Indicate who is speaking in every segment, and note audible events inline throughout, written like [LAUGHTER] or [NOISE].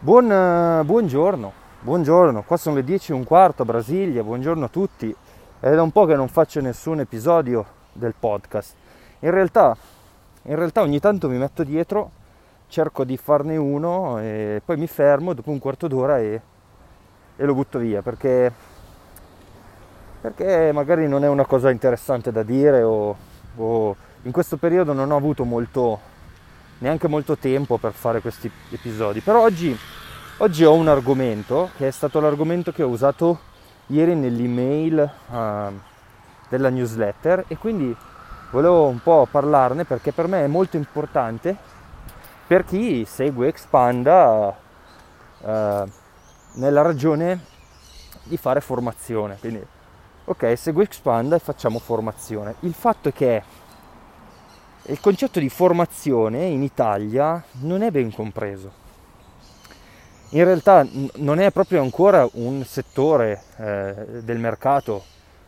Speaker 1: Buon, eh, buongiorno, buongiorno, qua sono le 10 e un quarto a Brasilia, buongiorno a tutti. È da un po' che non faccio nessun episodio del podcast. In realtà, in realtà ogni tanto mi metto dietro, cerco di farne uno e poi mi fermo dopo un quarto d'ora e, e lo butto via perché, perché magari non è una cosa interessante da dire o, o in questo periodo non ho avuto molto neanche molto tempo per fare questi episodi. Però oggi, oggi ho un argomento che è stato l'argomento che ho usato ieri nell'email uh, della newsletter e quindi volevo un po' parlarne perché per me è molto importante per chi segue Expanda uh, nella ragione di fare formazione. Quindi, ok, seguo Expanda e facciamo formazione. Il fatto è che il concetto di formazione in Italia non è ben compreso. In realtà non è proprio ancora un settore eh, del mercato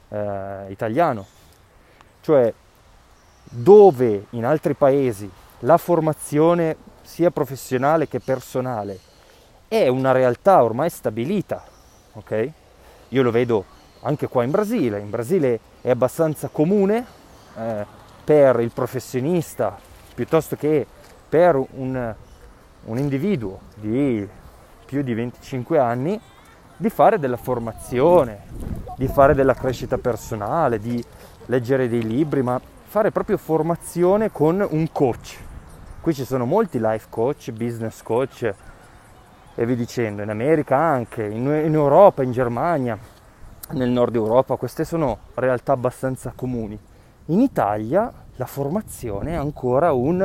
Speaker 1: eh, italiano, cioè dove in altri paesi la formazione sia professionale che personale è una realtà ormai stabilita, ok? Io lo vedo anche qua in Brasile, in Brasile è abbastanza comune eh, per il professionista piuttosto che per un, un individuo di più di 25 anni di fare della formazione, di fare della crescita personale, di leggere dei libri, ma fare proprio formazione con un coach. Qui ci sono molti life coach, business coach e vi dicendo, in America anche, in, in Europa, in Germania, nel nord Europa, queste sono realtà abbastanza comuni. In Italia la formazione è ancora un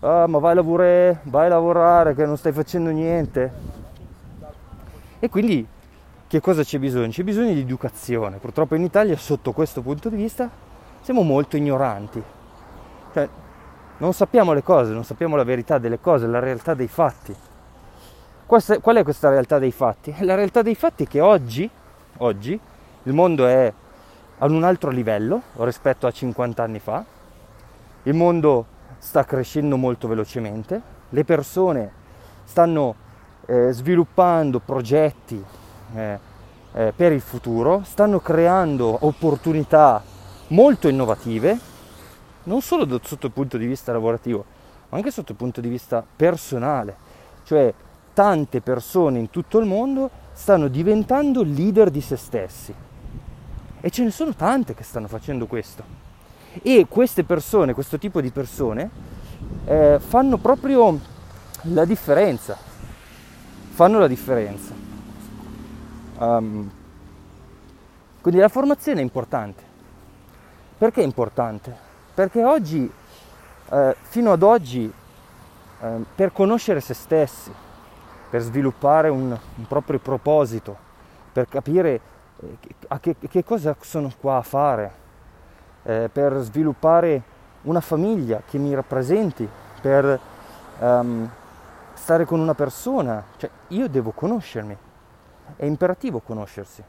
Speaker 1: ah, ma vai a lavorare, vai a lavorare che non stai facendo niente. E quindi che cosa c'è bisogno? C'è bisogno di educazione. Purtroppo in Italia sotto questo punto di vista siamo molto ignoranti. Cioè, non sappiamo le cose, non sappiamo la verità delle cose, la realtà dei fatti. Qual è questa realtà dei fatti? [LAUGHS] La realtà dei fatti è che oggi, oggi il mondo è ad un altro livello rispetto a 50 anni fa. Il mondo sta crescendo molto velocemente, le persone stanno eh, sviluppando progetti eh, eh, per il futuro, stanno creando opportunità molto innovative, non solo da, sotto il punto di vista lavorativo, ma anche sotto il punto di vista personale. Cioè tante persone in tutto il mondo stanno diventando leader di se stessi e ce ne sono tante che stanno facendo questo. E queste persone, questo tipo di persone, eh, fanno proprio la differenza. Fanno la differenza. Um, quindi la formazione è importante. Perché è importante? Perché oggi, eh, fino ad oggi, eh, per conoscere se stessi, per sviluppare un, un proprio proposito, per capire a che, che, cosa sono qua a fare, eh, per sviluppare una famiglia che mi rappresenti, per um, stare con una persona, cioè io devo conoscermi, è imperativo conoscersi,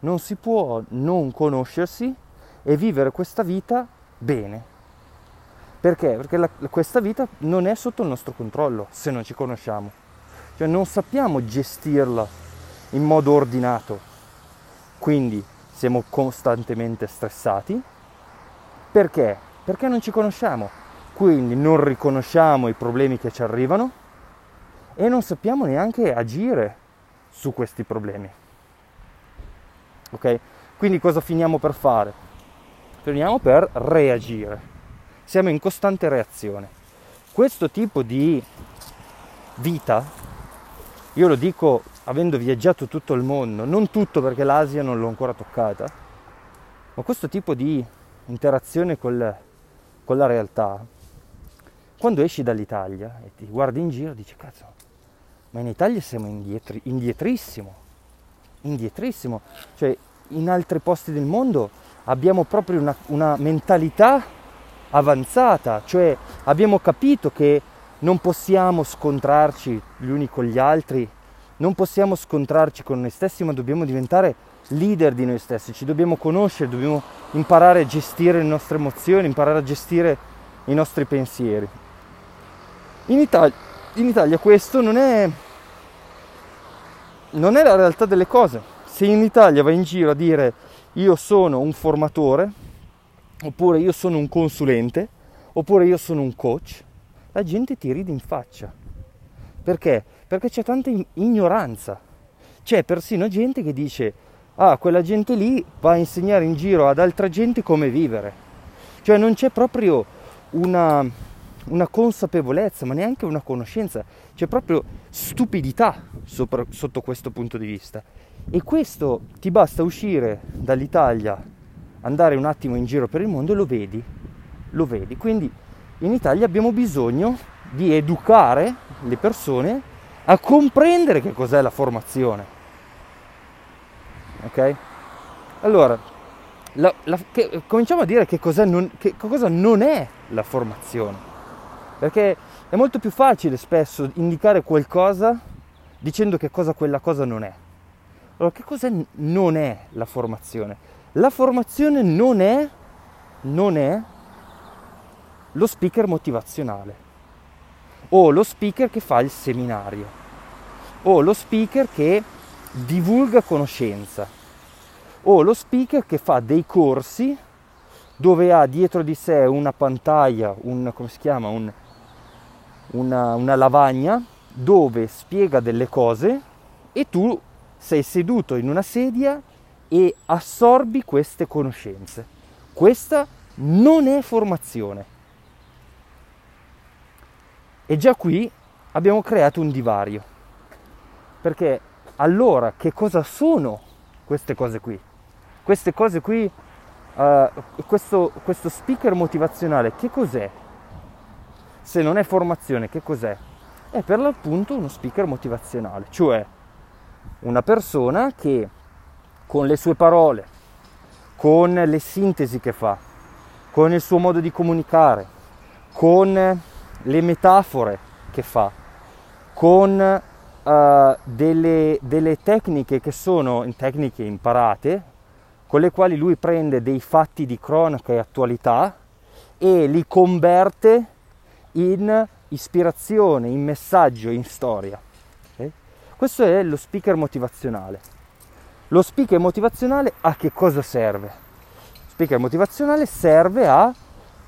Speaker 1: non si può non conoscersi e vivere questa vita bene. Perché? Perché la, questa vita non è sotto il nostro controllo se non ci conosciamo, cioè non sappiamo gestirla in modo ordinato quindi siamo costantemente stressati. Perché? Perché non ci conosciamo. Quindi non riconosciamo i problemi che ci arrivano e non sappiamo neanche agire su questi problemi. Ok? Quindi cosa finiamo per fare? Finiamo per reagire. Siamo in costante reazione. Questo tipo di vita, io lo dico avendo viaggiato tutto il mondo, non tutto perché l'Asia non l'ho ancora toccata, ma questo tipo di interazione col, con la realtà, quando esci dall'Italia e ti guardi in giro dici cazzo, ma in Italia siamo indietri, indietrissimo, indietrissimo, cioè in altri posti del mondo abbiamo proprio una, una mentalità avanzata, cioè abbiamo capito che non possiamo scontrarci gli uni con gli altri non possiamo scontrarci con noi stessi, ma dobbiamo diventare leader di noi stessi, ci dobbiamo conoscere, dobbiamo imparare a gestire le nostre emozioni, imparare a gestire i nostri pensieri. In Italia, in Italia questo non è, non è la realtà delle cose. Se in Italia vai in giro a dire io sono un formatore, oppure io sono un consulente, oppure io sono un coach, la gente ti ride in faccia. Perché? Perché c'è tanta ignoranza. C'è persino gente che dice, ah, quella gente lì va a insegnare in giro ad altra gente come vivere. Cioè non c'è proprio una, una consapevolezza, ma neanche una conoscenza, c'è proprio stupidità sopra, sotto questo punto di vista. E questo ti basta uscire dall'Italia, andare un attimo in giro per il mondo e lo vedi, lo vedi. Quindi in Italia abbiamo bisogno di educare le persone a comprendere che cos'è la formazione. Ok? Allora, la, la, che, cominciamo a dire che non, che cosa non è la formazione. Perché è molto più facile spesso indicare qualcosa dicendo che cosa quella cosa non è. Allora, che cosa non è la formazione? La formazione non è, non è lo speaker motivazionale o lo speaker che fa il seminario o lo speaker che divulga conoscenza o lo speaker che fa dei corsi dove ha dietro di sé una pantaglia, un, come si chiama, un, una, una lavagna dove spiega delle cose e tu sei seduto in una sedia e assorbi queste conoscenze. Questa non è formazione. E già qui abbiamo creato un divario. Perché allora che cosa sono queste cose qui? Queste cose qui, uh, questo, questo speaker motivazionale, che cos'è? Se non è formazione, che cos'è? È per l'appunto uno speaker motivazionale, cioè una persona che con le sue parole, con le sintesi che fa, con il suo modo di comunicare, con le metafore che fa, con uh, delle, delle tecniche che sono tecniche imparate, con le quali lui prende dei fatti di cronaca e attualità e li converte in ispirazione, in messaggio, in storia. Okay? Questo è lo speaker motivazionale. Lo speaker motivazionale a che cosa serve? Lo speaker motivazionale serve a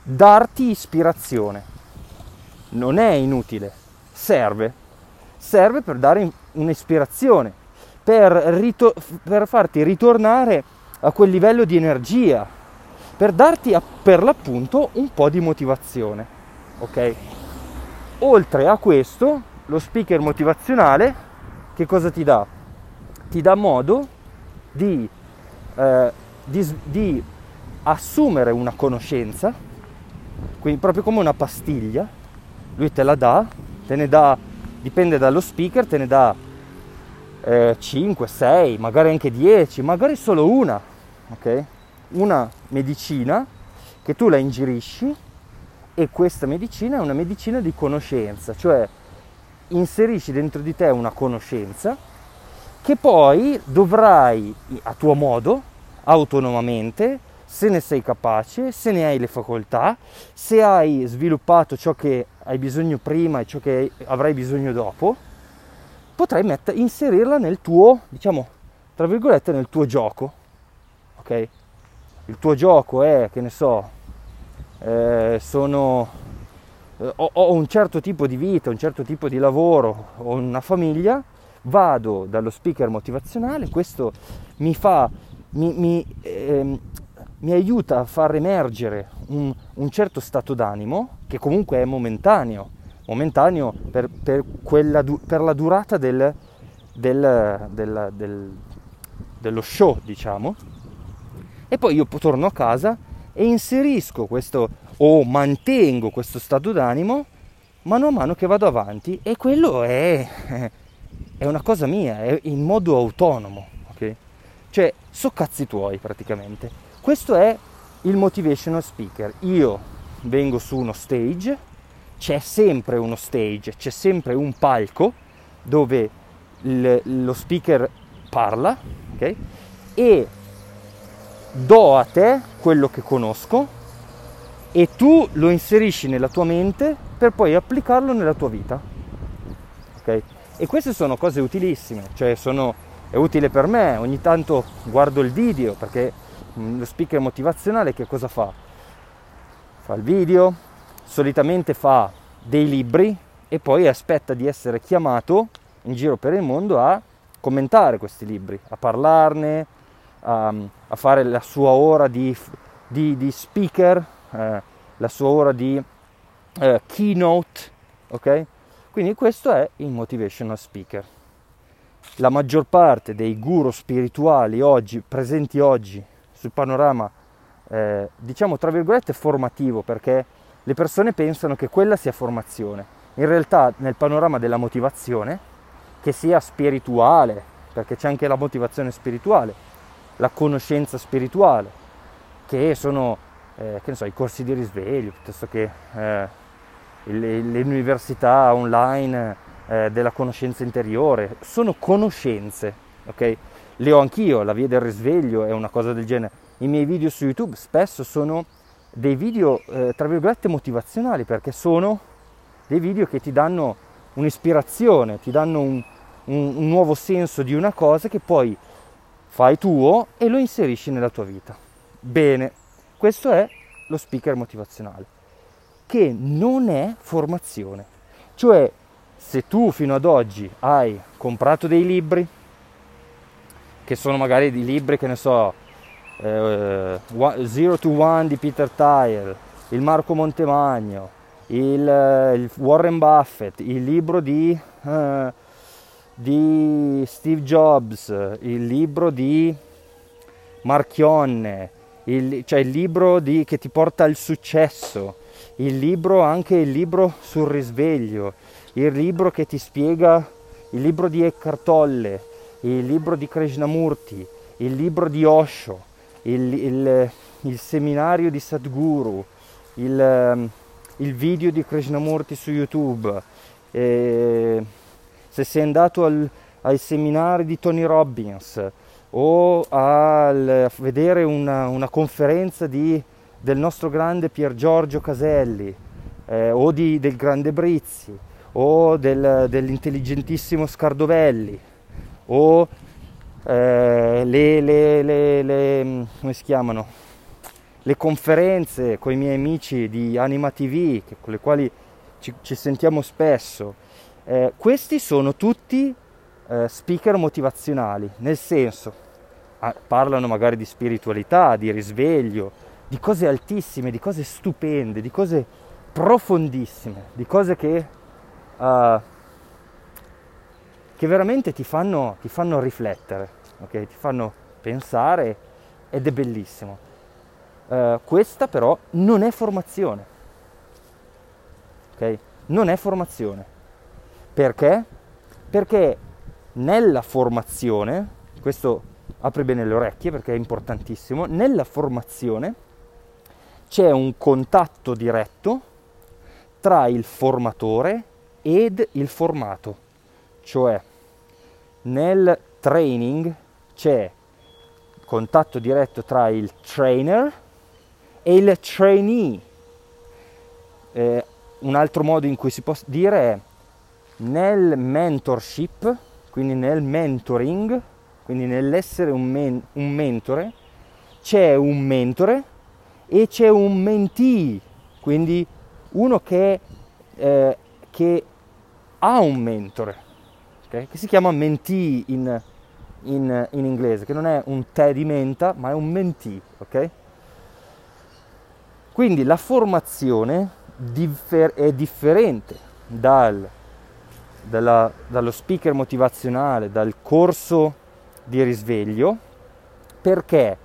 Speaker 1: darti ispirazione. Non è inutile, serve. Serve per dare un'ispirazione, per, ritor- per farti ritornare a quel livello di energia, per darti a, per l'appunto un po' di motivazione. Ok? Oltre a questo, lo speaker motivazionale che cosa ti dà? Ti dà modo di, eh, di, di assumere una conoscenza, quindi proprio come una pastiglia, lui te la dà, te ne dà, dipende dallo speaker, te ne dà eh, 5, 6, magari anche 10, magari solo una, ok? Una medicina che tu la ingerisci e questa medicina è una medicina di conoscenza, cioè inserisci dentro di te una conoscenza che poi dovrai a tuo modo, autonomamente, se ne sei capace, se ne hai le facoltà, se hai sviluppato ciò che hai bisogno prima e ciò che avrai bisogno dopo, potrai mett- inserirla nel tuo, diciamo, tra virgolette, nel tuo gioco ok? Il tuo gioco è, che ne so, eh, sono, eh, ho, ho, un certo tipo di vita, un certo tipo di lavoro, ho una famiglia, vado dallo speaker motivazionale, questo mi fa, mi, mi, eh, mi aiuta a far emergere un, un, certo stato d'animo che comunque è momentaneo, momentaneo per, per, quella, per la durata del, del, del, dello show, diciamo e poi io torno a casa e inserisco questo o mantengo questo stato d'animo mano a mano che vado avanti e quello è, è una cosa mia, è in modo autonomo, ok? Cioè, so cazzi tuoi praticamente. Questo è il motivational speaker. Io vengo su uno stage, c'è sempre uno stage, c'è sempre un palco dove il, lo speaker parla, ok? E do a te quello che conosco e tu lo inserisci nella tua mente per poi applicarlo nella tua vita. ok? E queste sono cose utilissime, cioè sono, è utile per me, ogni tanto guardo il video perché lo speaker motivazionale che cosa fa? Fa il video, solitamente fa dei libri e poi aspetta di essere chiamato in giro per il mondo a commentare questi libri, a parlarne, a, a fare la sua ora di, di, di speaker, eh, la sua ora di eh, keynote, ok? Quindi questo è il motivational speaker. La maggior parte dei guru spirituali oggi, presenti oggi sul panorama, eh, diciamo tra virgolette formativo, perché le persone pensano che quella sia formazione. In realtà nel panorama della motivazione, che sia spirituale, perché c'è anche la motivazione spirituale, la conoscenza spirituale, che sono eh, che so, i corsi di risveglio, piuttosto che eh, le, le, università online eh, della conoscenza interiore, sono conoscenze, ok? Le ho anch'io, la via del risveglio è una cosa del genere. I miei video su YouTube spesso sono dei video, eh, tra virgolette, motivazionali, perché sono dei video che ti danno un'ispirazione, ti danno un, un, un nuovo senso di una cosa che poi fai tuo e lo inserisci nella tua vita. Bene, questo è lo speaker motivazionale, che non è formazione. Cioè, se tu fino ad oggi hai comprato dei libri, che sono magari dei libri, che ne so, eh, Zero to One di Peter Tile, il Marco Montemagno, il, eh, il Warren Buffett, il libro di, eh, di Steve Jobs, il libro di Marchionne, il, cioè il libro di, che ti porta al successo, il libro anche il libro sul risveglio, il libro che ti spiega, il libro di Eckhart Tolle, il libro di Krishnamurti, il libro di Osho, il, il, il seminario di Sadhguru, il, ehm, il, video di Krishnamurti su YouTube, eh, se sei andato al, ai seminari di Tony Robbins o a vedere una, una conferenza di, del nostro grande Pier Giorgio Caselli eh, o di, del grande Brizzi o del, dell'intelligentissimo Scardovelli o eh, le, le, le, le, come si chiamano? le conferenze con i miei amici di Anima TV, che, con le quali ci, ci sentiamo spesso, eh, questi sono tutti eh, speaker motivazionali, nel senso, ah, parlano magari di spiritualità, di risveglio, di cose altissime, di cose stupende, di cose profondissime, di cose che, uh, che veramente ti fanno, ti fanno riflettere, okay? ti fanno pensare ed è bellissimo. Uh, questa però non è formazione, ok? Non è formazione. Perché? Perché nella formazione, questo apre bene le orecchie perché è importantissimo, nella formazione c'è un contatto diretto tra il formatore ed il formato, cioè nel training c'è contatto diretto tra il trainer e il trainee. Eh, un altro modo in cui si può dire è nel mentorship, quindi nel mentoring, quindi nell'essere un, men- un mentore, c'è un mentore e c'è un mentee, quindi uno che, eh, che ha un mentore, okay? che si chiama mentee in, in, in, inglese, che non è un tè di menta, ma è un mentee. Okay? Quindi la formazione differ- è differente dal dalla, dallo speaker motivazionale, dal corso di risveglio, perché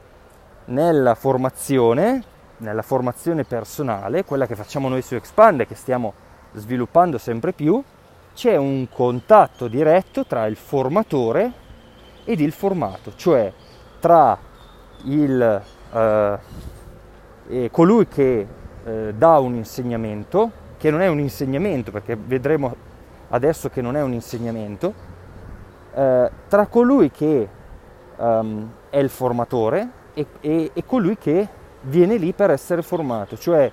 Speaker 1: nella formazione, nella formazione personale, quella che facciamo noi su Expand, che stiamo sviluppando sempre più, c'è un contatto diretto tra il formatore ed il formato, cioè tra il, eh, colui che eh, dà un insegnamento, che non è un insegnamento perché vedremo adesso che non è un insegnamento, eh, tra colui che um, è il formatore e, e, e colui che viene lì per essere formato, cioè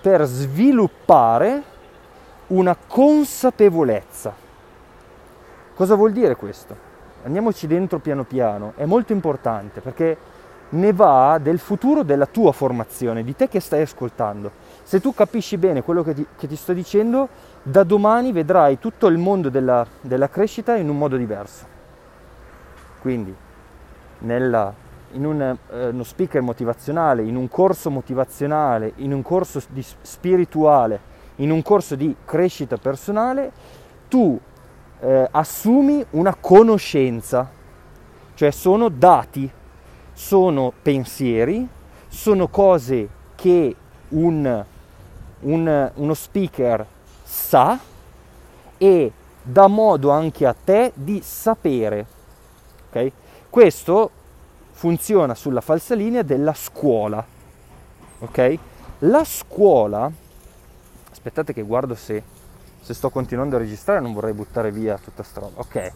Speaker 1: per sviluppare una consapevolezza. Cosa vuol dire questo? Andiamoci dentro piano piano, è molto importante perché ne va del futuro della tua formazione, di te che stai ascoltando. Se tu capisci bene quello che ti, che ti sto dicendo, da domani vedrai tutto il mondo della, della crescita in un modo diverso. Quindi, nella, in un, eh, uno speaker motivazionale, in un corso motivazionale, in un corso di spirituale, in un corso di crescita personale, tu eh, assumi una conoscenza, cioè sono dati, sono pensieri, sono cose che un, un, uno speaker sa e dà modo anche a te di sapere. Okay? Questo funziona sulla falsalinea della scuola. Ok? La scuola, aspettate che guardo se, se sto continuando a registrare, non vorrei buttare via tutta sta roba. Ok.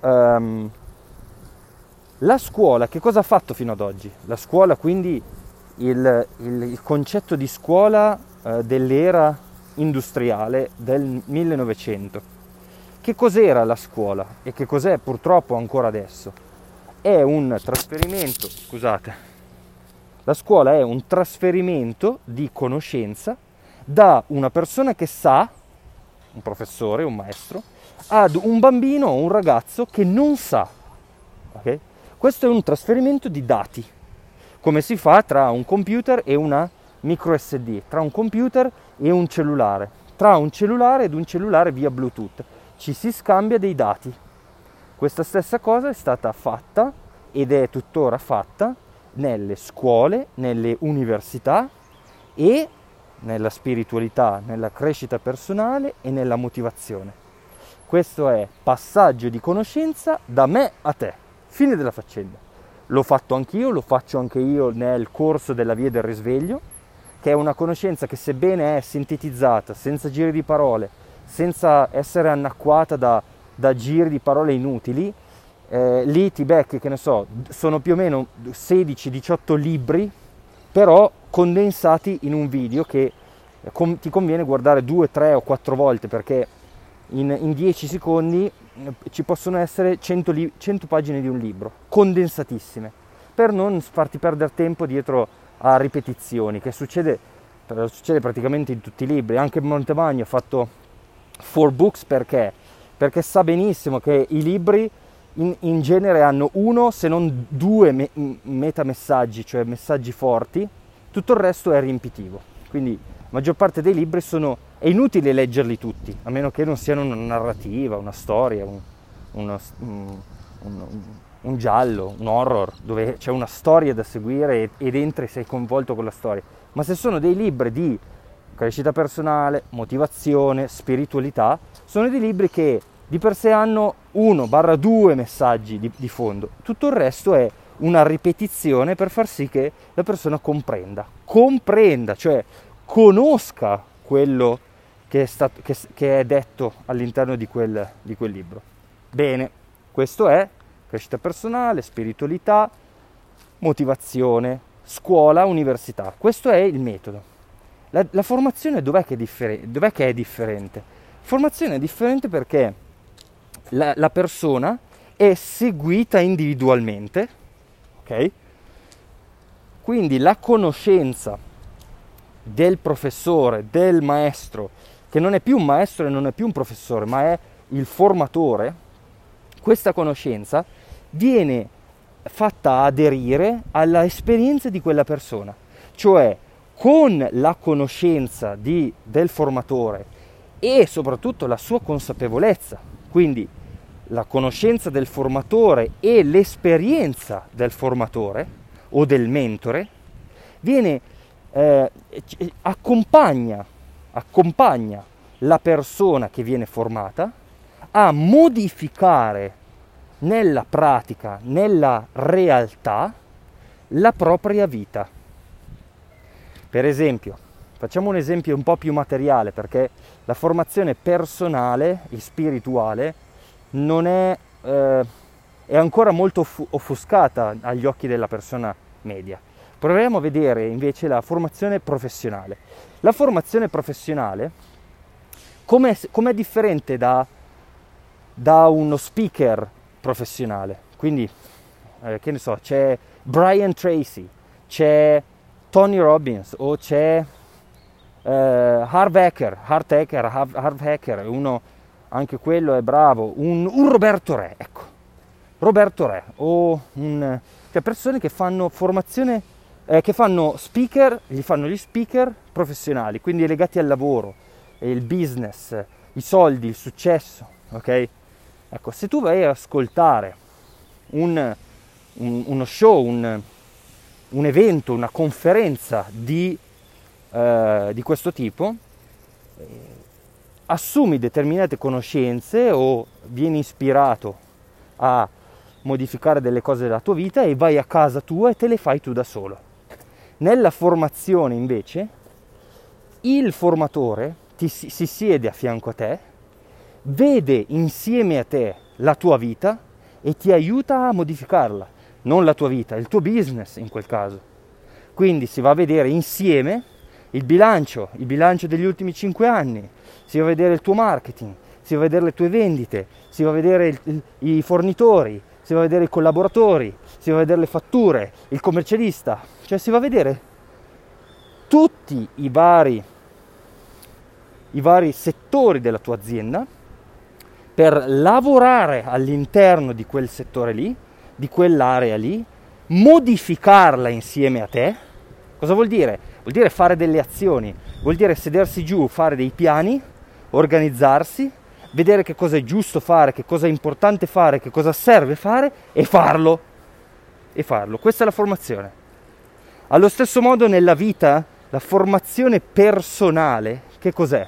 Speaker 1: Um, la scuola che cosa ha fatto fino ad oggi? La scuola quindi il, il, il concetto di scuola eh, dell'era industriale del 1900. Che cos'era la scuola e che cos'è purtroppo ancora adesso? È un trasferimento, scusate, la scuola è un trasferimento di conoscenza da una persona che sa, un professore, un maestro, ad un bambino o un ragazzo che non sa. Okay? Questo è un trasferimento di dati, come si fa tra un computer e una micro SD, tra un computer e un cellulare, tra un cellulare ed un cellulare via Bluetooth. Ci si scambia dei dati. Questa stessa cosa è stata fatta ed è tuttora fatta nelle scuole, nelle università e nella spiritualità, nella crescita personale e nella motivazione. Questo è passaggio di conoscenza da me a te. Fine della faccenda. L'ho fatto anch'io, lo faccio anche io nel corso della via del risveglio che è una conoscenza che sebbene è sintetizzata, senza giri di parole, senza essere annacquata da, da giri di parole inutili, eh, lì ti becchi, che ne so, sono più o meno 16-18 libri, però condensati in un video che com- ti conviene guardare due, tre o quattro volte perché in, in 10 secondi eh, ci possono essere 100, li- 100 pagine di un libro, condensatissime, per non farti perdere tempo dietro a ripetizioni, che succede, succede praticamente in tutti i libri. Anche Montemagno ha fatto four books perché? Perché sa benissimo che i libri in, in genere hanno uno, se non due me, metamessaggi, cioè messaggi forti, tutto il resto è riempitivo. Quindi la maggior parte dei libri sono... è inutile leggerli tutti, a meno che non siano una narrativa, una storia, un, uno, un, un, un giallo, un horror, dove c'è una storia da seguire ed entri e sei coinvolto con la storia. Ma se sono dei libri di crescita personale, motivazione, spiritualità, sono dei libri che di per sé hanno uno barra due messaggi di, di, fondo. Tutto il resto è una ripetizione per far sì che la persona comprenda, comprenda, cioè conosca quello che è, stato, che, che è detto all'interno di quel, di quel libro. Bene, questo è crescita personale, spiritualità, motivazione, scuola, università. Questo è il metodo. La, la formazione dov'è che, differ- dov'è che, è differente? Formazione è differente perché la, la persona è seguita individualmente, ok? Quindi la conoscenza del professore, del maestro, che non è più un maestro e non è più un professore, ma è il formatore, questa conoscenza viene fatta aderire alla esperienza di quella persona, cioè con la conoscenza di, del formatore e soprattutto la sua consapevolezza, quindi la conoscenza del formatore e l'esperienza del formatore o del mentore, viene, eh, accompagna, accompagna la persona che viene formata a modificare nella pratica, nella realtà, la propria vita. Per esempio, facciamo un esempio un po' più materiale perché la formazione personale e spirituale non è, eh, è ancora molto offuscata agli occhi della persona media. Proviamo a vedere invece la formazione professionale. La formazione professionale, come è differente da da uno speaker professionale. Quindi, eh, che ne so, c'è Brian Tracy, c'è Tony Robbins o c'è Harv Hacker, Hart Hacker, Harv Hacker, uno, anche quello è bravo, un, un Roberto Re, ecco, Roberto Re, o un, cioè persone che fanno formazione, eh, che fanno speaker, gli fanno gli speaker professionali, quindi legati al lavoro, il business, i soldi, il successo, ok? Ecco, se tu vai ad ascoltare un, un, uno show, un, evento, una conferenza di, eh, di questo tipo, eh, assumi determinate conoscenze o vieni ispirato a modificare delle cose della tua vita e vai a casa tua e te le fai tu da solo. Nella formazione invece il formatore ti, si siede a fianco a te, vede insieme a te la tua vita e ti aiuta a modificarla, non la tua vita, il tuo business in quel caso. Quindi si va a vedere insieme il bilancio, il bilancio degli ultimi 5 anni, si va a vedere il tuo marketing, si va a vedere le tue vendite, si va a vedere il, i fornitori, si va a vedere i collaboratori, si va a vedere le fatture, il commercialista, cioè si va a vedere tutti i vari, i vari settori della tua azienda per lavorare all'interno di quel settore lì, di quell'area lì, modificarla insieme a te. Cosa vuol dire? Vuol dire fare delle azioni, vuol dire sedersi giù, fare dei piani, organizzarsi vedere che cosa è giusto fare, che cosa è importante fare, che cosa serve fare e farlo. E farlo. Questa è la formazione. Allo stesso modo nella vita, la formazione personale, che cos'è?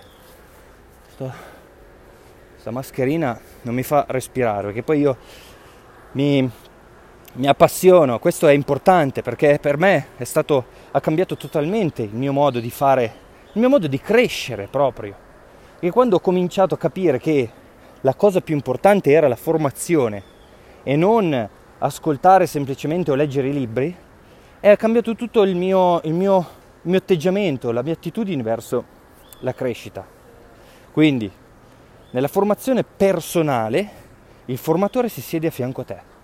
Speaker 1: Questa mascherina non mi fa respirare, perché poi io mi, mi appassiono, questo è importante perché per me stato, ha cambiato totalmente il mio modo di fare, il mio modo di crescere proprio e quando ho cominciato a capire che la cosa più importante era la formazione e non ascoltare semplicemente o leggere i libri, è cambiato tutto il mio, il mio, il mio atteggiamento, la mia attitudine verso la crescita. Quindi, nella formazione personale, il formatore si siede a fianco a te.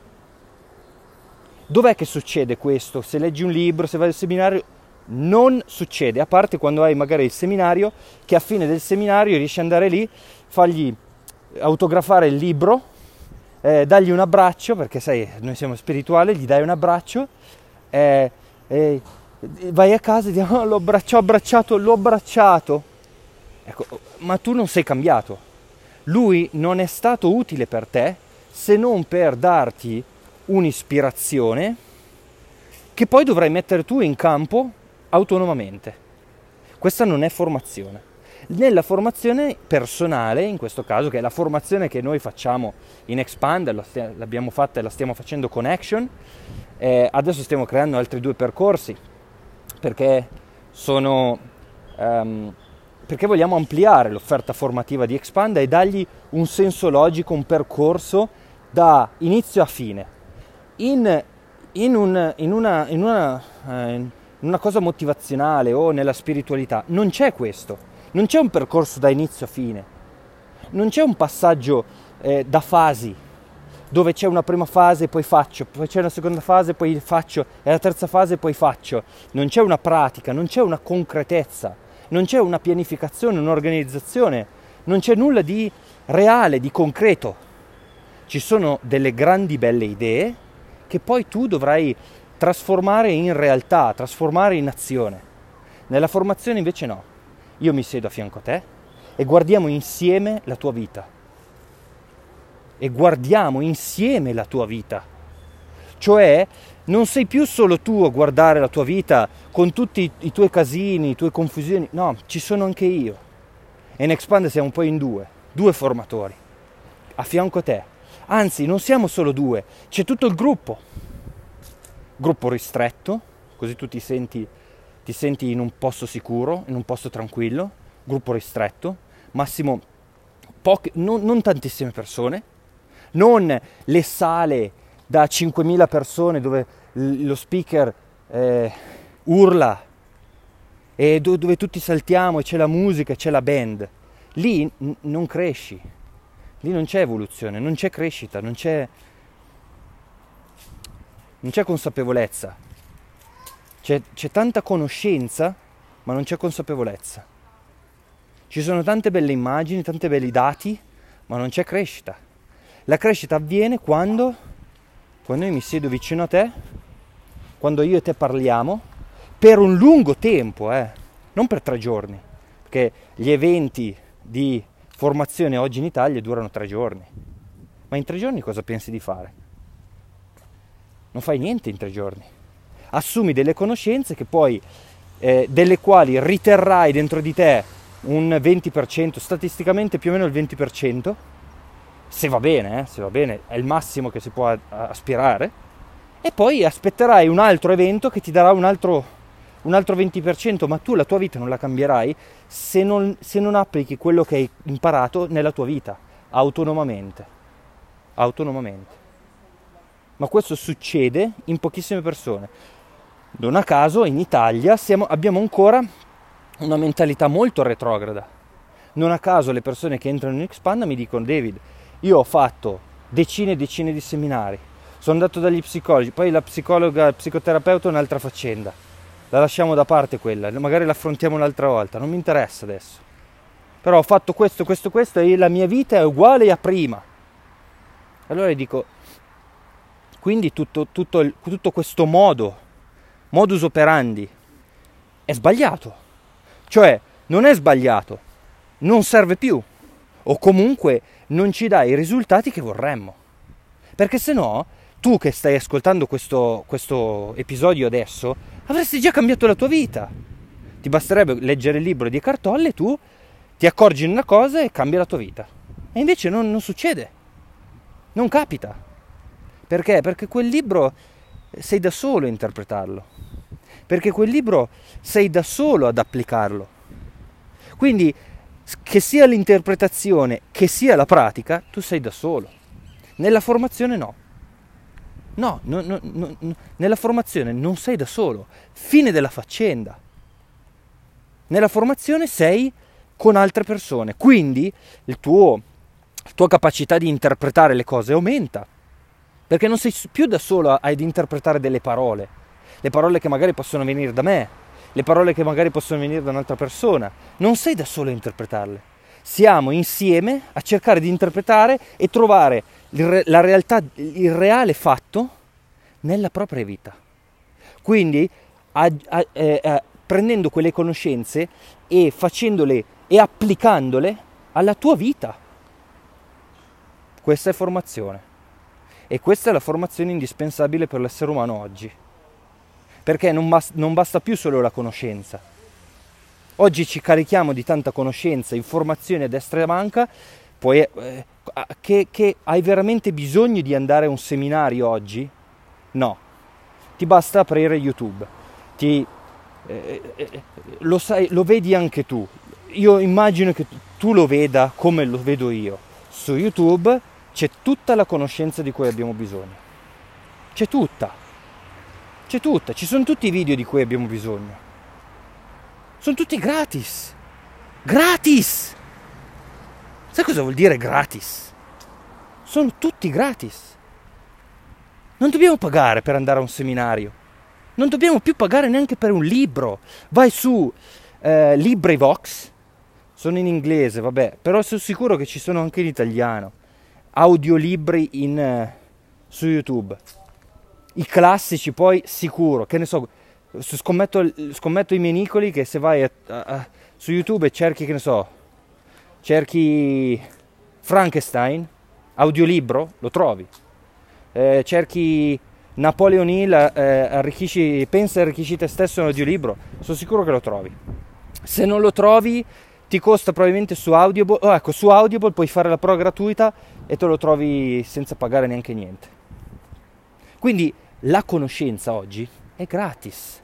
Speaker 1: Dov'è che succede questo? Se leggi un libro, se vai al seminario, non succede, a parte quando hai magari il seminario, che a fine del seminario riesci ad andare lì, fargli autografare il libro, eh, dargli un abbraccio, perché sai, noi siamo spirituali, gli dai un abbraccio, eh, eh, vai a casa e dici oh, l'ho abbracciato, abbracciato, l'ho abbracciato. Ecco, ma tu non sei cambiato. Lui non è stato utile per te se non per darti un'ispirazione che poi dovrai mettere tu in campo autonomamente. Questa non è formazione. Nella formazione personale, in questo caso, che è la formazione che noi facciamo in Expand, l'abbiamo fatta e la stiamo facendo con Action, eh, adesso stiamo creando altri due percorsi perché sono... Um, perché vogliamo ampliare l'offerta formativa di Expand e dargli un senso logico, un percorso da inizio a fine. In, in, un, in una, in una eh, una cosa motivazionale o nella spiritualità, non c'è questo, non c'è un percorso da inizio a fine, non c'è un passaggio eh, da fasi dove c'è una prima fase e poi faccio, poi c'è una seconda fase e poi faccio e la terza fase e poi faccio, non c'è una pratica, non c'è una concretezza, non c'è una pianificazione, un'organizzazione, non c'è nulla di reale, di concreto. Ci sono delle grandi belle idee che poi tu dovrai trasformare in realtà, trasformare in azione. Nella formazione invece no. Io mi siedo a fianco a te e guardiamo insieme la tua vita. E guardiamo insieme la tua vita. Cioè non sei più solo tu a guardare la tua vita con tutti i tuoi casini, le tue confusioni. No, ci sono anche io. E in Expand siamo poi in due, due formatori, a fianco a te. Anzi, non siamo solo due, c'è tutto il gruppo. Gruppo ristretto, così tu ti senti, ti senti in un posto sicuro, in un posto tranquillo, gruppo ristretto, massimo poche, non, non tantissime persone, non le sale da 5.000 persone dove lo speaker eh, urla e dove tutti saltiamo e c'è la musica c'è la band. Lì n- non cresci, lì non c'è evoluzione, non c'è crescita, non c'è, non c'è consapevolezza. C'è, c'è tanta conoscenza, ma non c'è consapevolezza. Ci sono tante belle immagini, tanti belli dati, ma non c'è crescita. La crescita avviene quando, quando io mi siedo vicino a te, quando io e te parliamo, per un lungo tempo, eh, non per tre giorni, perché gli eventi di formazione oggi in Italia durano tre giorni. Ma in tre giorni cosa pensi di fare? Non fai niente in tre giorni. Assumi delle conoscenze che poi, eh, delle quali riterrai dentro di te un 20%, statisticamente più o meno il 20%, se va bene, eh, se va bene, è il massimo che si può aspirare, e poi aspetterai un altro evento che ti darà un altro, un altro 20%, ma tu la tua vita non la cambierai se non, se non applichi quello che hai imparato nella tua vita, autonomamente. Autonomamente. Ma questo succede in pochissime persone. Non a caso in Italia siamo, abbiamo ancora una mentalità molto retrograda. Non a caso le persone che entrano in Expanda mi dicono David, io ho fatto decine e decine di seminari, sono andato dagli psicologi, poi la psicologa, il psicoterapeuta è un'altra faccenda. La lasciamo da parte quella, magari la affrontiamo un'altra volta, non mi interessa adesso. Però ho fatto questo, questo, questo e la mia vita è uguale a prima. Allora dico, quindi tutto, tutto, tutto questo modo, modus operandi, è sbagliato cioè, non è sbagliato, non serve più, o comunque non ci dà i risultati che vorremmo. Perché se no, tu che stai ascoltando questo, questo episodio adesso, avresti già cambiato la tua vita. Ti basterebbe leggere il libro di Cartolle e tu ti accorgi di una cosa e cambia la tua vita. E invece non, non succede, non capita. Perché? Perché quel libro sei da solo a interpretarlo perché quel libro sei da solo ad applicarlo. Quindi che sia l'interpretazione che sia la pratica, tu sei da solo. Nella formazione no. No, no, no, no, nella formazione non sei da solo. Fine della faccenda. Nella formazione sei con altre persone, quindi tuo, la tua capacità di interpretare le cose aumenta, perché non sei più da solo ad interpretare delle parole, le parole che magari possono venire da me, le parole che magari possono venire da un'altra persona. Non sei da solo a interpretarle. Siamo insieme a cercare di interpretare e trovare la realtà, il reale fatto nella propria vita. Quindi a, a, eh, eh, prendendo quelle conoscenze e facendole e applicandole alla tua vita. Questa è formazione. E questa è la formazione indispensabile per l'essere umano oggi perché non, bas- non basta più solo la conoscenza. Oggi ci carichiamo di tanta conoscenza, informazione a destra e a manca, poi eh, che, che hai veramente bisogno di andare a un seminario oggi? No, ti basta aprire YouTube, ti, eh, eh, lo, sai, lo vedi anche tu. Io immagino che tu lo veda come lo vedo io. Su YouTube c'è tutta la conoscenza di cui abbiamo bisogno. C'è tutta. C'è tutta, ci sono tutti i video di cui abbiamo bisogno. Sono tutti gratis. Gratis! Sai cosa vuol dire gratis? Sono tutti gratis. Non dobbiamo pagare per andare a un seminario. Non dobbiamo più pagare neanche per un libro. Vai su eh, LibriVox, sono in inglese, vabbè, però sono sicuro che ci sono anche in italiano. Audiolibri in, eh, su YouTube i classici poi sicuro, che ne so, scommetto, scommetto i miei nicoli che se vai a, a, su YouTube e cerchi, che ne so, cerchi Frankenstein, audiolibro, lo trovi. Eh, cerchi Napoleon Hill, eh, pensa e arricchisci te stesso un audiolibro, sono sicuro che lo trovi. Se non lo trovi, ti costa probabilmente su Audible, oh, ecco, su Audible puoi fare la pro gratuita e te lo trovi senza pagare neanche niente. Quindi la conoscenza oggi è gratis.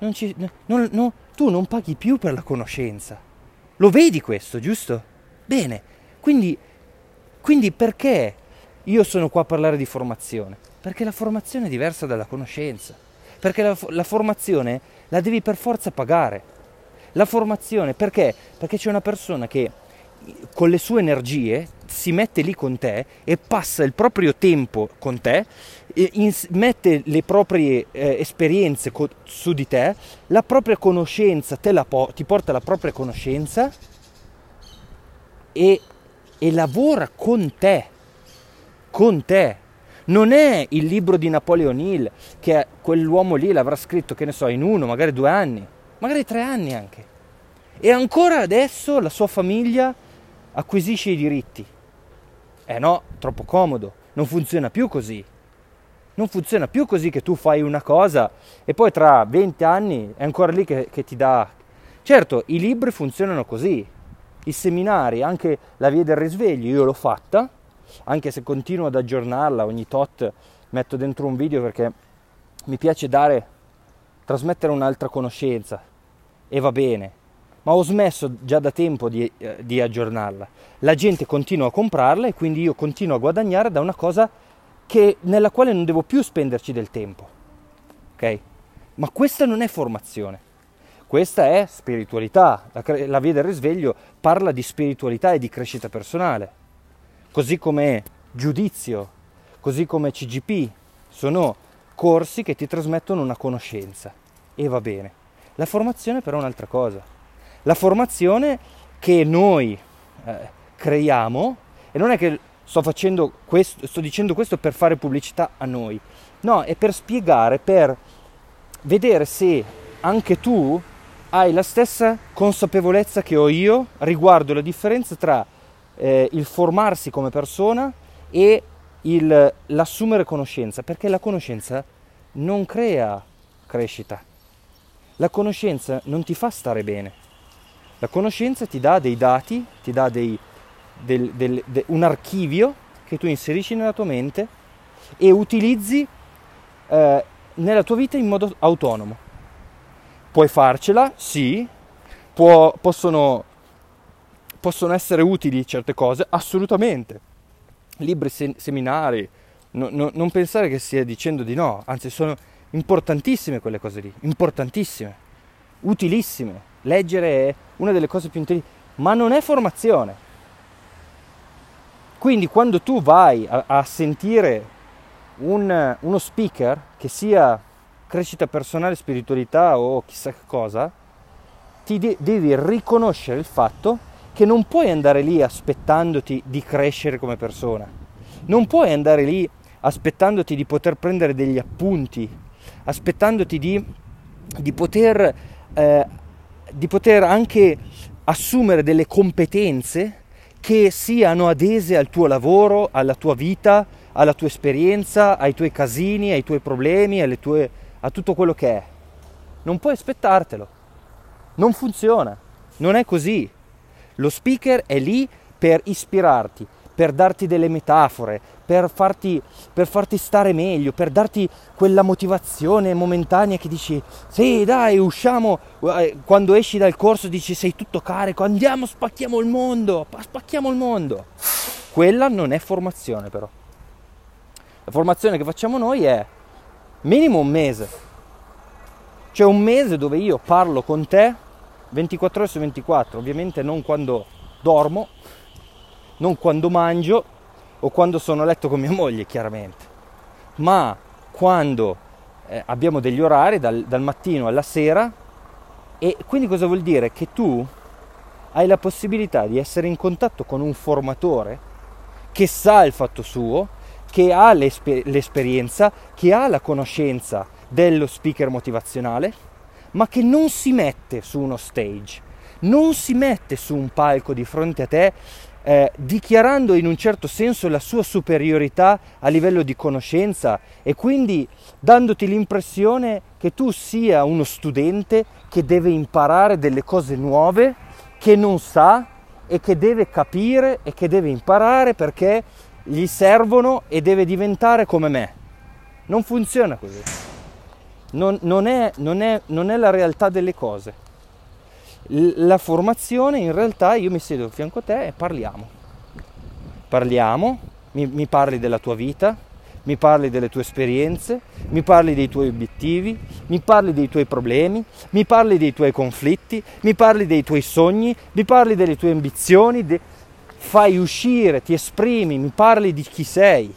Speaker 1: Non ci, non, no, tu non paghi più per la conoscenza. Lo vedi questo, giusto? Bene, quindi, quindi perché io sono qua a parlare di formazione? Perché la formazione è diversa dalla conoscenza. Perché la, la formazione la devi per forza pagare. La formazione perché? Perché c'è una persona che con le sue energie si mette lì con te e passa il proprio tempo con te, in, mette le proprie eh, esperienze co- su di te, la propria conoscenza, la po- ti porta la propria conoscenza e, e lavora con te, con te. Non è il libro di Napoleon Hill che quell'uomo lì l'avrà scritto, che ne so, in uno, magari due anni, magari tre anni anche. E ancora adesso la sua famiglia acquisisce i diritti. Eh no, troppo comodo, non funziona più così. Non funziona più così che tu fai una cosa e poi tra 20 anni è ancora lì che, che ti dà... Certo, i libri funzionano così, i seminari, anche la via del risveglio, io l'ho fatta, anche se continuo ad aggiornarla ogni tot, metto dentro un video perché mi piace dare, trasmettere un'altra conoscenza. E va bene, ma ho smesso già da tempo di, eh, di, aggiornarla. La gente continua a comprarla e quindi io continuo a guadagnare da una cosa che, nella quale non devo più spenderci del tempo. Ok? Ma questa non è formazione. Questa è spiritualità. La, la via del risveglio parla di spiritualità e di crescita personale. Così come giudizio, così come CGP. Sono corsi che ti trasmettono una conoscenza. E va bene. La formazione però è un'altra cosa la formazione che noi eh, creiamo, e non è che sto, questo, sto dicendo questo per fare pubblicità a noi, no, è per spiegare, per vedere se anche tu hai la stessa consapevolezza che ho io riguardo la differenza tra eh, il formarsi come persona e il, l'assumere conoscenza, perché la conoscenza non crea crescita, la conoscenza non ti fa stare bene. La conoscenza ti dà dei dati, ti dà dei, del, del, de, un archivio che tu inserisci nella tua mente e utilizzi eh, nella tua vita in modo autonomo. Puoi farcela, sì, può, possono, possono, essere utili certe cose, assolutamente. Libri, se, seminari, no, no, non pensare che stia dicendo di no, anzi sono importantissime quelle cose lì, importantissime, utilissime. Leggere è una delle cose più intelligenti, ma non è formazione. Quindi quando tu vai a, a sentire un, uno speaker, che sia crescita personale, spiritualità o chissà che cosa, ti de- devi riconoscere il fatto che non puoi andare lì aspettandoti di crescere come persona. Non puoi andare lì aspettandoti di poter prendere degli appunti, aspettandoti di, di poter eh, di poter anche assumere delle competenze che siano adese al tuo lavoro, alla tua vita, alla tua esperienza, ai tuoi casini, ai tuoi problemi, tue, a tutto quello che è. Non puoi aspettartelo. Non funziona. Non è così. Lo speaker è lì per ispirarti, per darti delle metafore, per farti, per farti stare meglio, per darti quella motivazione momentanea che dici sì dai usciamo, eh, quando esci dal corso dici sei tutto carico, andiamo spacchiamo il mondo, spacchiamo il mondo. Quella non è formazione però. La formazione che facciamo noi è minimo un mese. Cioè un mese dove io parlo con te 24 ore su 24, ovviamente non quando dormo, non quando mangio o quando sono a letto con mia moglie, chiaramente, ma quando eh, abbiamo degli orari dal, dal mattino alla sera e quindi cosa vuol dire? Che tu hai la possibilità di essere in contatto con un formatore che sa il fatto suo, che ha l'esper- l'esperienza, che ha la conoscenza dello speaker motivazionale, ma che non si mette su uno stage, non si mette su un palco di fronte a te eh, dichiarando in un certo senso la sua superiorità a livello di conoscenza e quindi dandoti l'impressione che tu sia uno studente che deve imparare delle cose nuove, che non sa e che deve capire e che deve imparare perché gli servono e deve diventare come me. Non funziona così. Non, non, è, non, è, non è la realtà delle cose la formazione in realtà io mi siedo a fianco a te e parliamo. Parliamo, mi, mi, parli della tua vita, mi parli delle tue esperienze, mi parli dei tuoi obiettivi, mi parli dei tuoi problemi, mi parli dei tuoi conflitti, mi parli dei tuoi sogni, mi parli delle tue ambizioni. De... fai uscire, ti esprimi, mi parli di chi sei.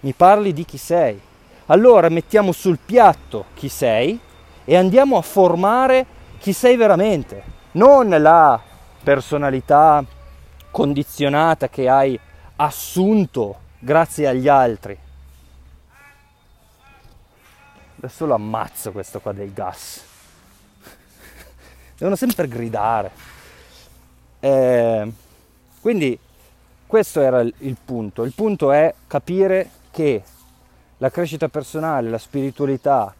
Speaker 1: Mi parli di chi sei. Allora mettiamo sul piatto chi sei e andiamo a formare chi sei veramente, non la personalità condizionata che hai assunto grazie agli altri. Adesso lo ammazzo questo qua dei gas. [LAUGHS] Devono sempre gridare. Eh, quindi questo era il punto. Il punto è capire che la crescita personale, la spiritualità,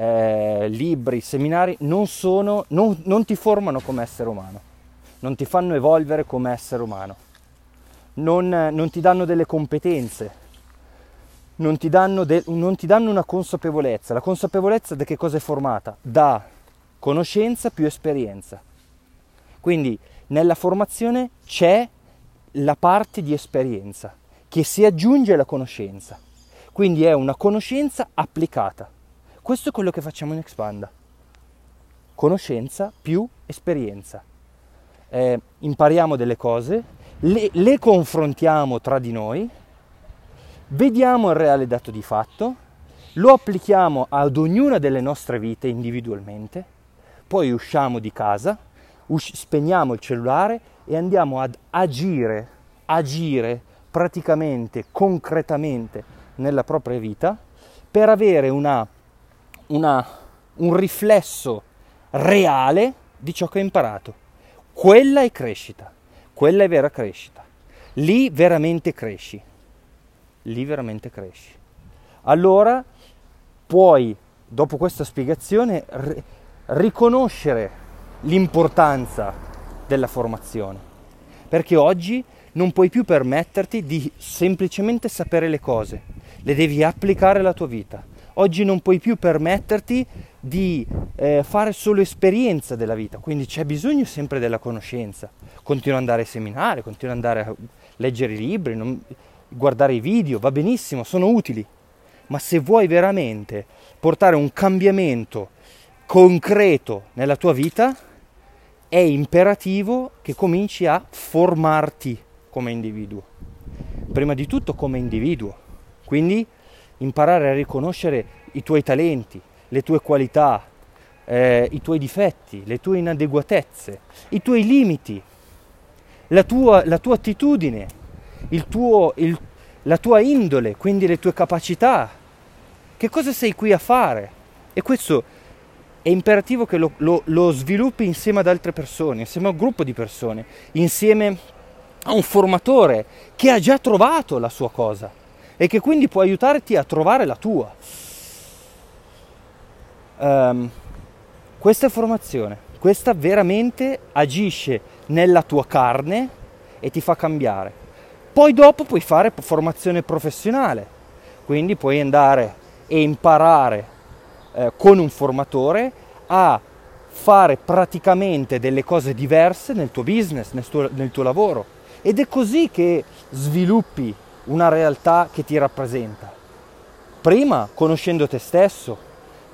Speaker 1: eh, libri, seminari non, sono, non, non ti formano come essere umano, non ti fanno evolvere come essere umano, non, non ti danno delle competenze, non ti, de, non ti danno una consapevolezza. La consapevolezza da che cosa è formata? Da conoscenza più esperienza. Quindi nella formazione c'è la parte di esperienza che si aggiunge alla conoscenza. Quindi è una conoscenza applicata. Questo è quello che facciamo in Expanda. Conoscenza più esperienza. Eh, impariamo delle cose, le, le confrontiamo tra di noi, vediamo il reale dato di fatto, lo applichiamo ad ognuna delle nostre vite individualmente, poi usciamo di casa, us- spegniamo il cellulare e andiamo ad agire, agire praticamente, concretamente nella propria vita per avere una, una, un riflesso reale di ciò che hai imparato. Quella è crescita, quella è vera crescita. Lì veramente cresci, lì veramente cresci. Allora puoi, dopo questa spiegazione, ri- riconoscere l'importanza della formazione. Perché oggi non puoi più permetterti di semplicemente sapere le cose, le devi applicare alla tua vita. Oggi non puoi più permetterti di eh, fare solo esperienza della vita, quindi c'è bisogno sempre della conoscenza. Continua ad andare ai seminari, continua ad andare a leggere i libri, non, guardare i video, va benissimo, sono utili, ma se vuoi veramente portare un cambiamento concreto nella tua vita, è imperativo che cominci a formarti come individuo. Prima di tutto come individuo, quindi imparare a riconoscere i tuoi talenti, le tue qualità, eh, i tuoi difetti, le tue inadeguatezze, i tuoi limiti, la tua, la tua attitudine, il tuo, il, la tua indole, quindi le tue capacità. Che cosa sei qui a fare? E questo è imperativo che lo, lo, lo sviluppi insieme ad altre persone, insieme a un gruppo di persone, insieme a un formatore che ha già trovato la sua cosa e che quindi può aiutarti a trovare la tua. Um, questa è formazione, questa veramente agisce nella tua carne e ti fa cambiare. Poi dopo puoi fare formazione professionale, quindi puoi andare e imparare eh, con un formatore a fare praticamente delle cose diverse nel tuo business, nel tuo, nel tuo lavoro. Ed è così che sviluppi una realtà che ti rappresenta. Prima conoscendo te stesso,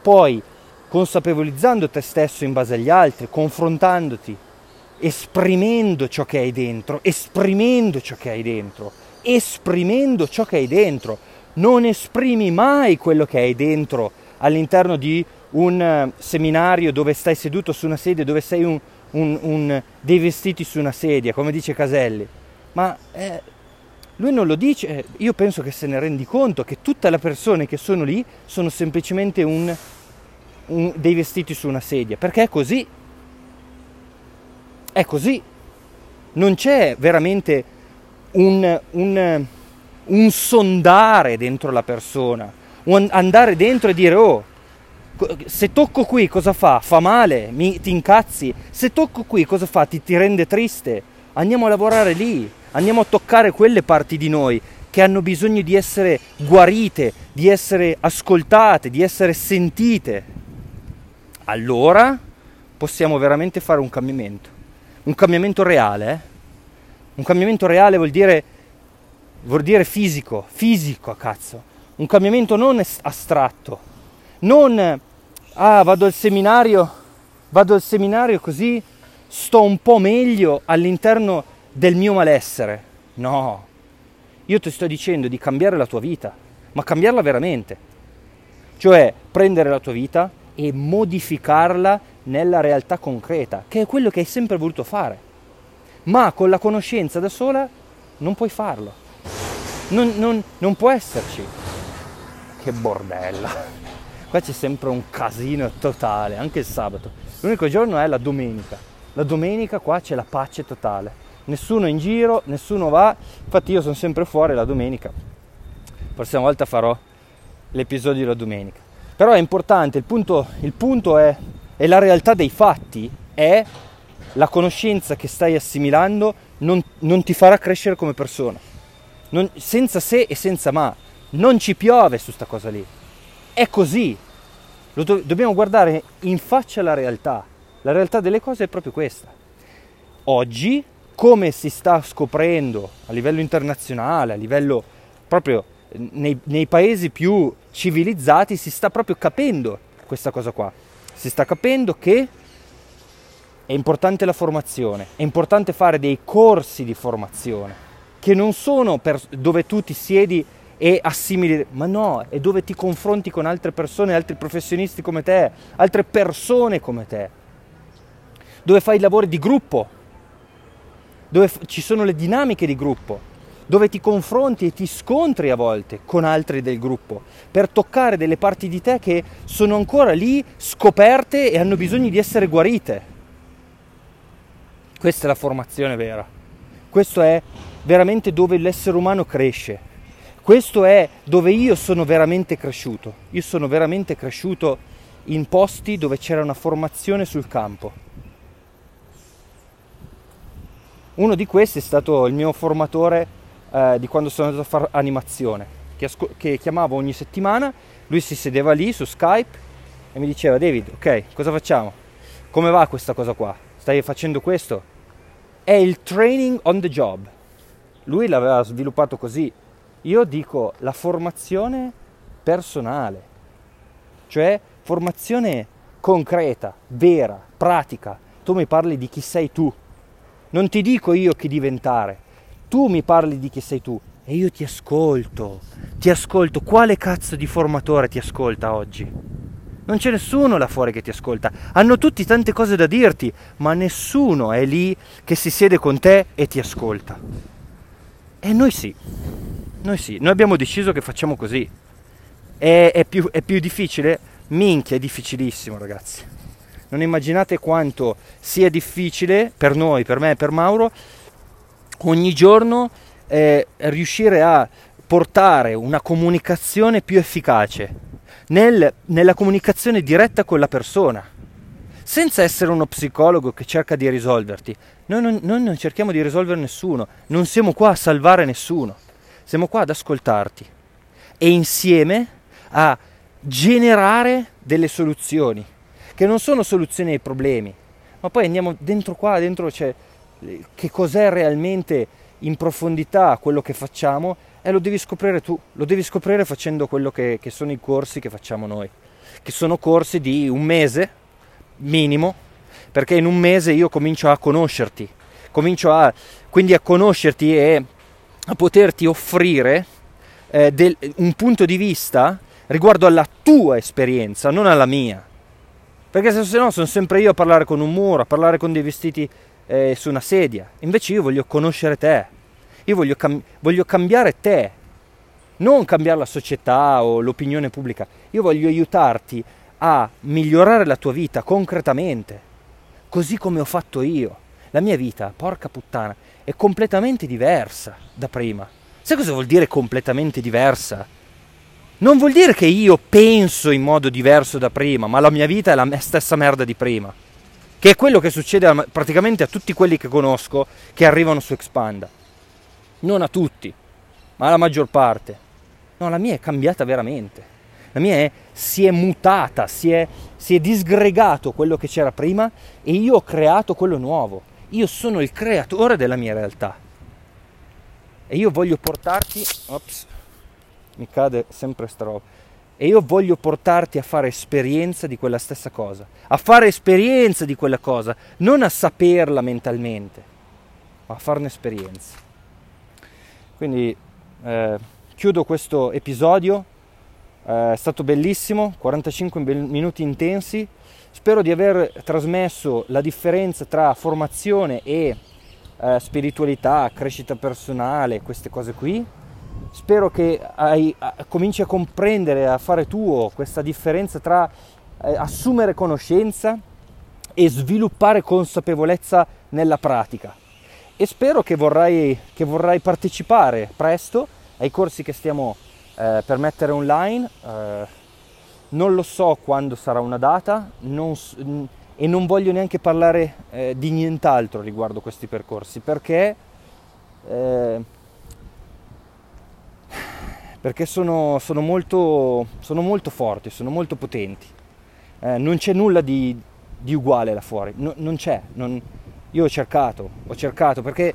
Speaker 1: poi consapevolizzando te stesso in base agli altri, confrontandoti, esprimendo ciò che hai dentro, esprimendo ciò che hai dentro, esprimendo ciò che hai dentro. Non esprimi mai quello che hai dentro all'interno di un eh, seminario dove stai seduto su una sedia, dove sei un, un, un, dei vestiti su una sedia, come dice Caselli. Ma eh, lui non lo dice, eh, io penso che se ne rendi conto che tutte le persone che sono lì sono semplicemente un, un, dei vestiti su una sedia, perché è così. È così. Non c'è veramente un, un, un sondare dentro la persona, andare dentro e dire oh, se tocco qui cosa fa? Fa male, mi, ti incazzi. Se tocco qui cosa fa? Ti, ti rende triste. Andiamo a lavorare lì andiamo a toccare quelle parti di noi che hanno bisogno di essere guarite, di essere ascoltate, di essere sentite. Allora possiamo veramente fare un cambiamento, un cambiamento reale. Eh? Un cambiamento reale vuol dire, vuol dire fisico, fisico a cazzo, un cambiamento non astratto, non ah vado al seminario, vado al seminario così sto un po' meglio all'interno del mio malessere. No, io ti sto dicendo di cambiare la tua vita, ma cambiarla veramente. Cioè prendere la tua vita e modificarla nella realtà concreta, che è quello che hai sempre voluto fare. Ma con la conoscenza da sola non puoi farlo. Non, non, non può esserci. Che bordello. Qua c'è sempre un casino totale, anche il sabato. L'unico giorno è la domenica. La domenica qua c'è la pace totale. Nessuno in giro, nessuno va. Infatti io sono sempre fuori la domenica. La prossima volta farò l'episodio della domenica. Però è importante, il punto, il punto è, è la realtà dei fatti, è la conoscenza che stai assimilando non, non ti farà crescere come persona. Non, senza se e senza ma. Non ci piove su sta cosa lì. È così. Do, dobbiamo guardare in faccia la realtà. La realtà delle cose è proprio questa. Oggi, come si sta scoprendo a livello internazionale, a livello proprio nei, nei paesi più civilizzati si sta proprio capendo questa cosa qua. Si sta capendo che è importante la formazione, è importante fare dei corsi di formazione, che non sono per, dove tu ti siedi e assimili, ma no, è dove ti confronti con altre persone, altri professionisti come te, altre persone come te, dove fai lavori di gruppo, dove ci sono le dinamiche di gruppo, dove ti confronti e ti scontri a volte con altri del gruppo, per toccare delle parti di te che sono ancora lì scoperte e hanno bisogno di essere guarite. Questa è la formazione vera. Questo è veramente dove l'essere umano cresce. Questo è dove io sono veramente cresciuto. Io sono veramente cresciuto in posti dove c'era una formazione sul campo. Uno di questi è stato il mio formatore eh, di quando sono andato a fare animazione, che, asco- che chiamavo ogni settimana, lui si sedeva lì su Skype e mi diceva David, ok, cosa facciamo? Come va questa cosa qua? Stai facendo questo? È il training on the job. Lui l'aveva sviluppato così. Io dico la formazione personale, cioè formazione concreta, vera, pratica. Tu mi parli di chi sei tu. Non ti dico io chi diventare, tu mi parli di chi sei tu e io ti ascolto, ti ascolto. Quale cazzo di formatore ti ascolta oggi? Non c'è nessuno là fuori che ti ascolta. Hanno tutti tante cose da dirti, ma nessuno è lì che si siede con te e ti ascolta. E noi sì, noi sì, noi abbiamo deciso che facciamo così. È, è, più, è più difficile? Minchia, è difficilissimo ragazzi. Non immaginate quanto sia difficile per noi, per me e per Mauro, ogni giorno eh, riuscire a portare una comunicazione più efficace nel, nella comunicazione diretta con la persona, senza essere uno psicologo che cerca di risolverti. Noi non, noi non cerchiamo di risolvere nessuno, non siamo qua a salvare nessuno, siamo qua ad ascoltarti e insieme a generare delle soluzioni, che non sono soluzioni ai problemi, ma poi andiamo dentro qua, dentro c'è che cos'è realmente in profondità quello che facciamo e lo devi scoprire tu, lo devi scoprire facendo quello che, che sono i corsi che facciamo noi, che sono corsi di un mese minimo, perché in un mese io comincio a conoscerti, comincio a, quindi a conoscerti e a poterti offrire eh, del, un punto di vista riguardo alla tua esperienza, non alla mia. Perché se, no sono sempre io a parlare con un muro, a parlare con dei vestiti eh, su una sedia. Invece io voglio conoscere te, io voglio, cam- voglio cambiare te, non cambiare la società o l'opinione pubblica. Io voglio aiutarti a migliorare la tua vita concretamente, così come ho fatto io. La mia vita, porca puttana, è completamente diversa da prima. Sai cosa vuol dire completamente diversa? Non vuol dire che io penso in modo diverso da prima, ma la mia vita è la stessa merda di prima che è quello che succede a, praticamente a tutti quelli che conosco che arrivano su Expanda. Non a tutti, ma alla maggior parte. No, la mia è cambiata veramente. La mia è, si è mutata, si è, si è disgregato quello che c'era prima e io ho creato quello nuovo. Io sono il creatore della mia realtà. E io voglio portarti... Ops, mi cade sempre sta roba. E io voglio portarti a fare esperienza di quella stessa cosa, a fare esperienza di quella cosa, non a saperla mentalmente, ma a farne esperienza. Quindi eh, chiudo questo episodio, eh, è stato bellissimo, 45 minuti intensi, spero di aver trasmesso la differenza tra formazione e eh, spiritualità, crescita personale, queste cose qui spero che hai, cominci a comprendere, a fare tuo questa differenza tra eh, assumere conoscenza e sviluppare consapevolezza nella pratica. E spero che vorrai, che vorrai partecipare presto ai corsi che stiamo eh, per mettere online. Eh, non lo so quando sarà una data non, e non voglio neanche parlare eh, di nient'altro riguardo questi percorsi perché eh, perché sono, sono, molto, sono molto, forti, sono molto potenti. Eh, non c'è nulla di, di, uguale là fuori, no, non c'è. Non, io ho cercato, ho cercato perché,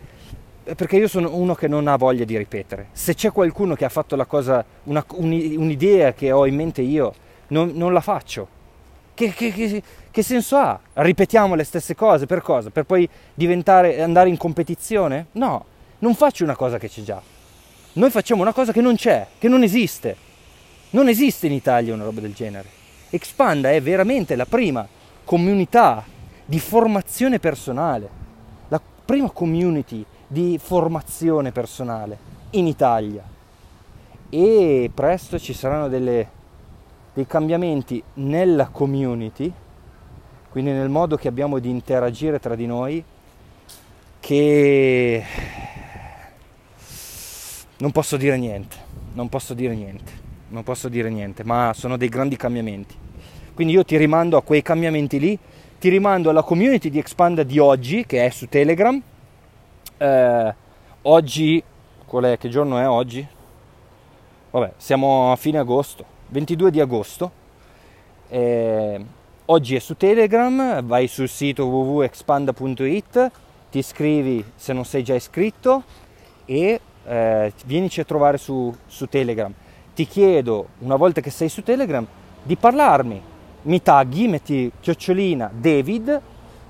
Speaker 1: perché, io sono uno che non ha voglia di ripetere. Se c'è qualcuno che ha fatto la cosa, una, un'idea che ho in mente io, non, non la faccio. Che, che, che, che, senso ha? Ripetiamo le stesse cose per cosa? Per poi diventare, andare in competizione? No, non faccio una cosa che c'è già noi facciamo una cosa che non c'è, che non esiste. Non esiste in Italia una roba del genere. Expanda è veramente la prima comunità di formazione personale, la prima community di formazione personale in Italia. E presto ci saranno delle, dei cambiamenti nella community, quindi nel modo che abbiamo di interagire tra di noi, che non posso dire niente, non posso dire niente, non posso dire niente, ma sono dei grandi cambiamenti. Quindi io ti rimando a quei cambiamenti lì, ti rimando alla community di Expanda di oggi, che è su Telegram. Eh, oggi, qual è? Che giorno è oggi? Vabbè, siamo a fine agosto, 22 di agosto. Eh, oggi è su Telegram, vai sul sito www.expanda.it, ti iscrivi se non sei già iscritto e eh, vienici a trovare su, su, Telegram. Ti chiedo, una volta che sei su Telegram, di parlarmi. Mi tagghi, metti chiocciolina David,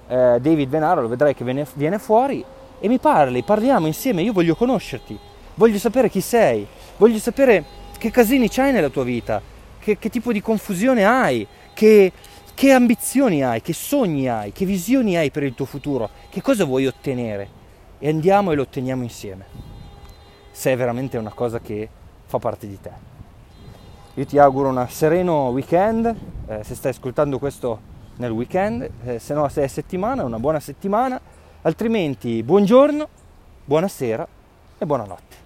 Speaker 1: eh, David Venaro, lo vedrai che viene, viene fuori, e mi parli, parliamo insieme, io voglio conoscerti, voglio sapere chi sei, voglio sapere che casini c'hai nella tua vita, che, che tipo di confusione hai, che, che ambizioni hai, che sogni hai, che visioni hai per il tuo futuro, che cosa vuoi ottenere. E andiamo e lo otteniamo insieme se è veramente una cosa che fa parte di te. Io ti auguro un sereno weekend, eh, se stai ascoltando questo nel weekend, eh, se no se è settimana, una buona settimana, altrimenti buongiorno, buonasera e buonanotte.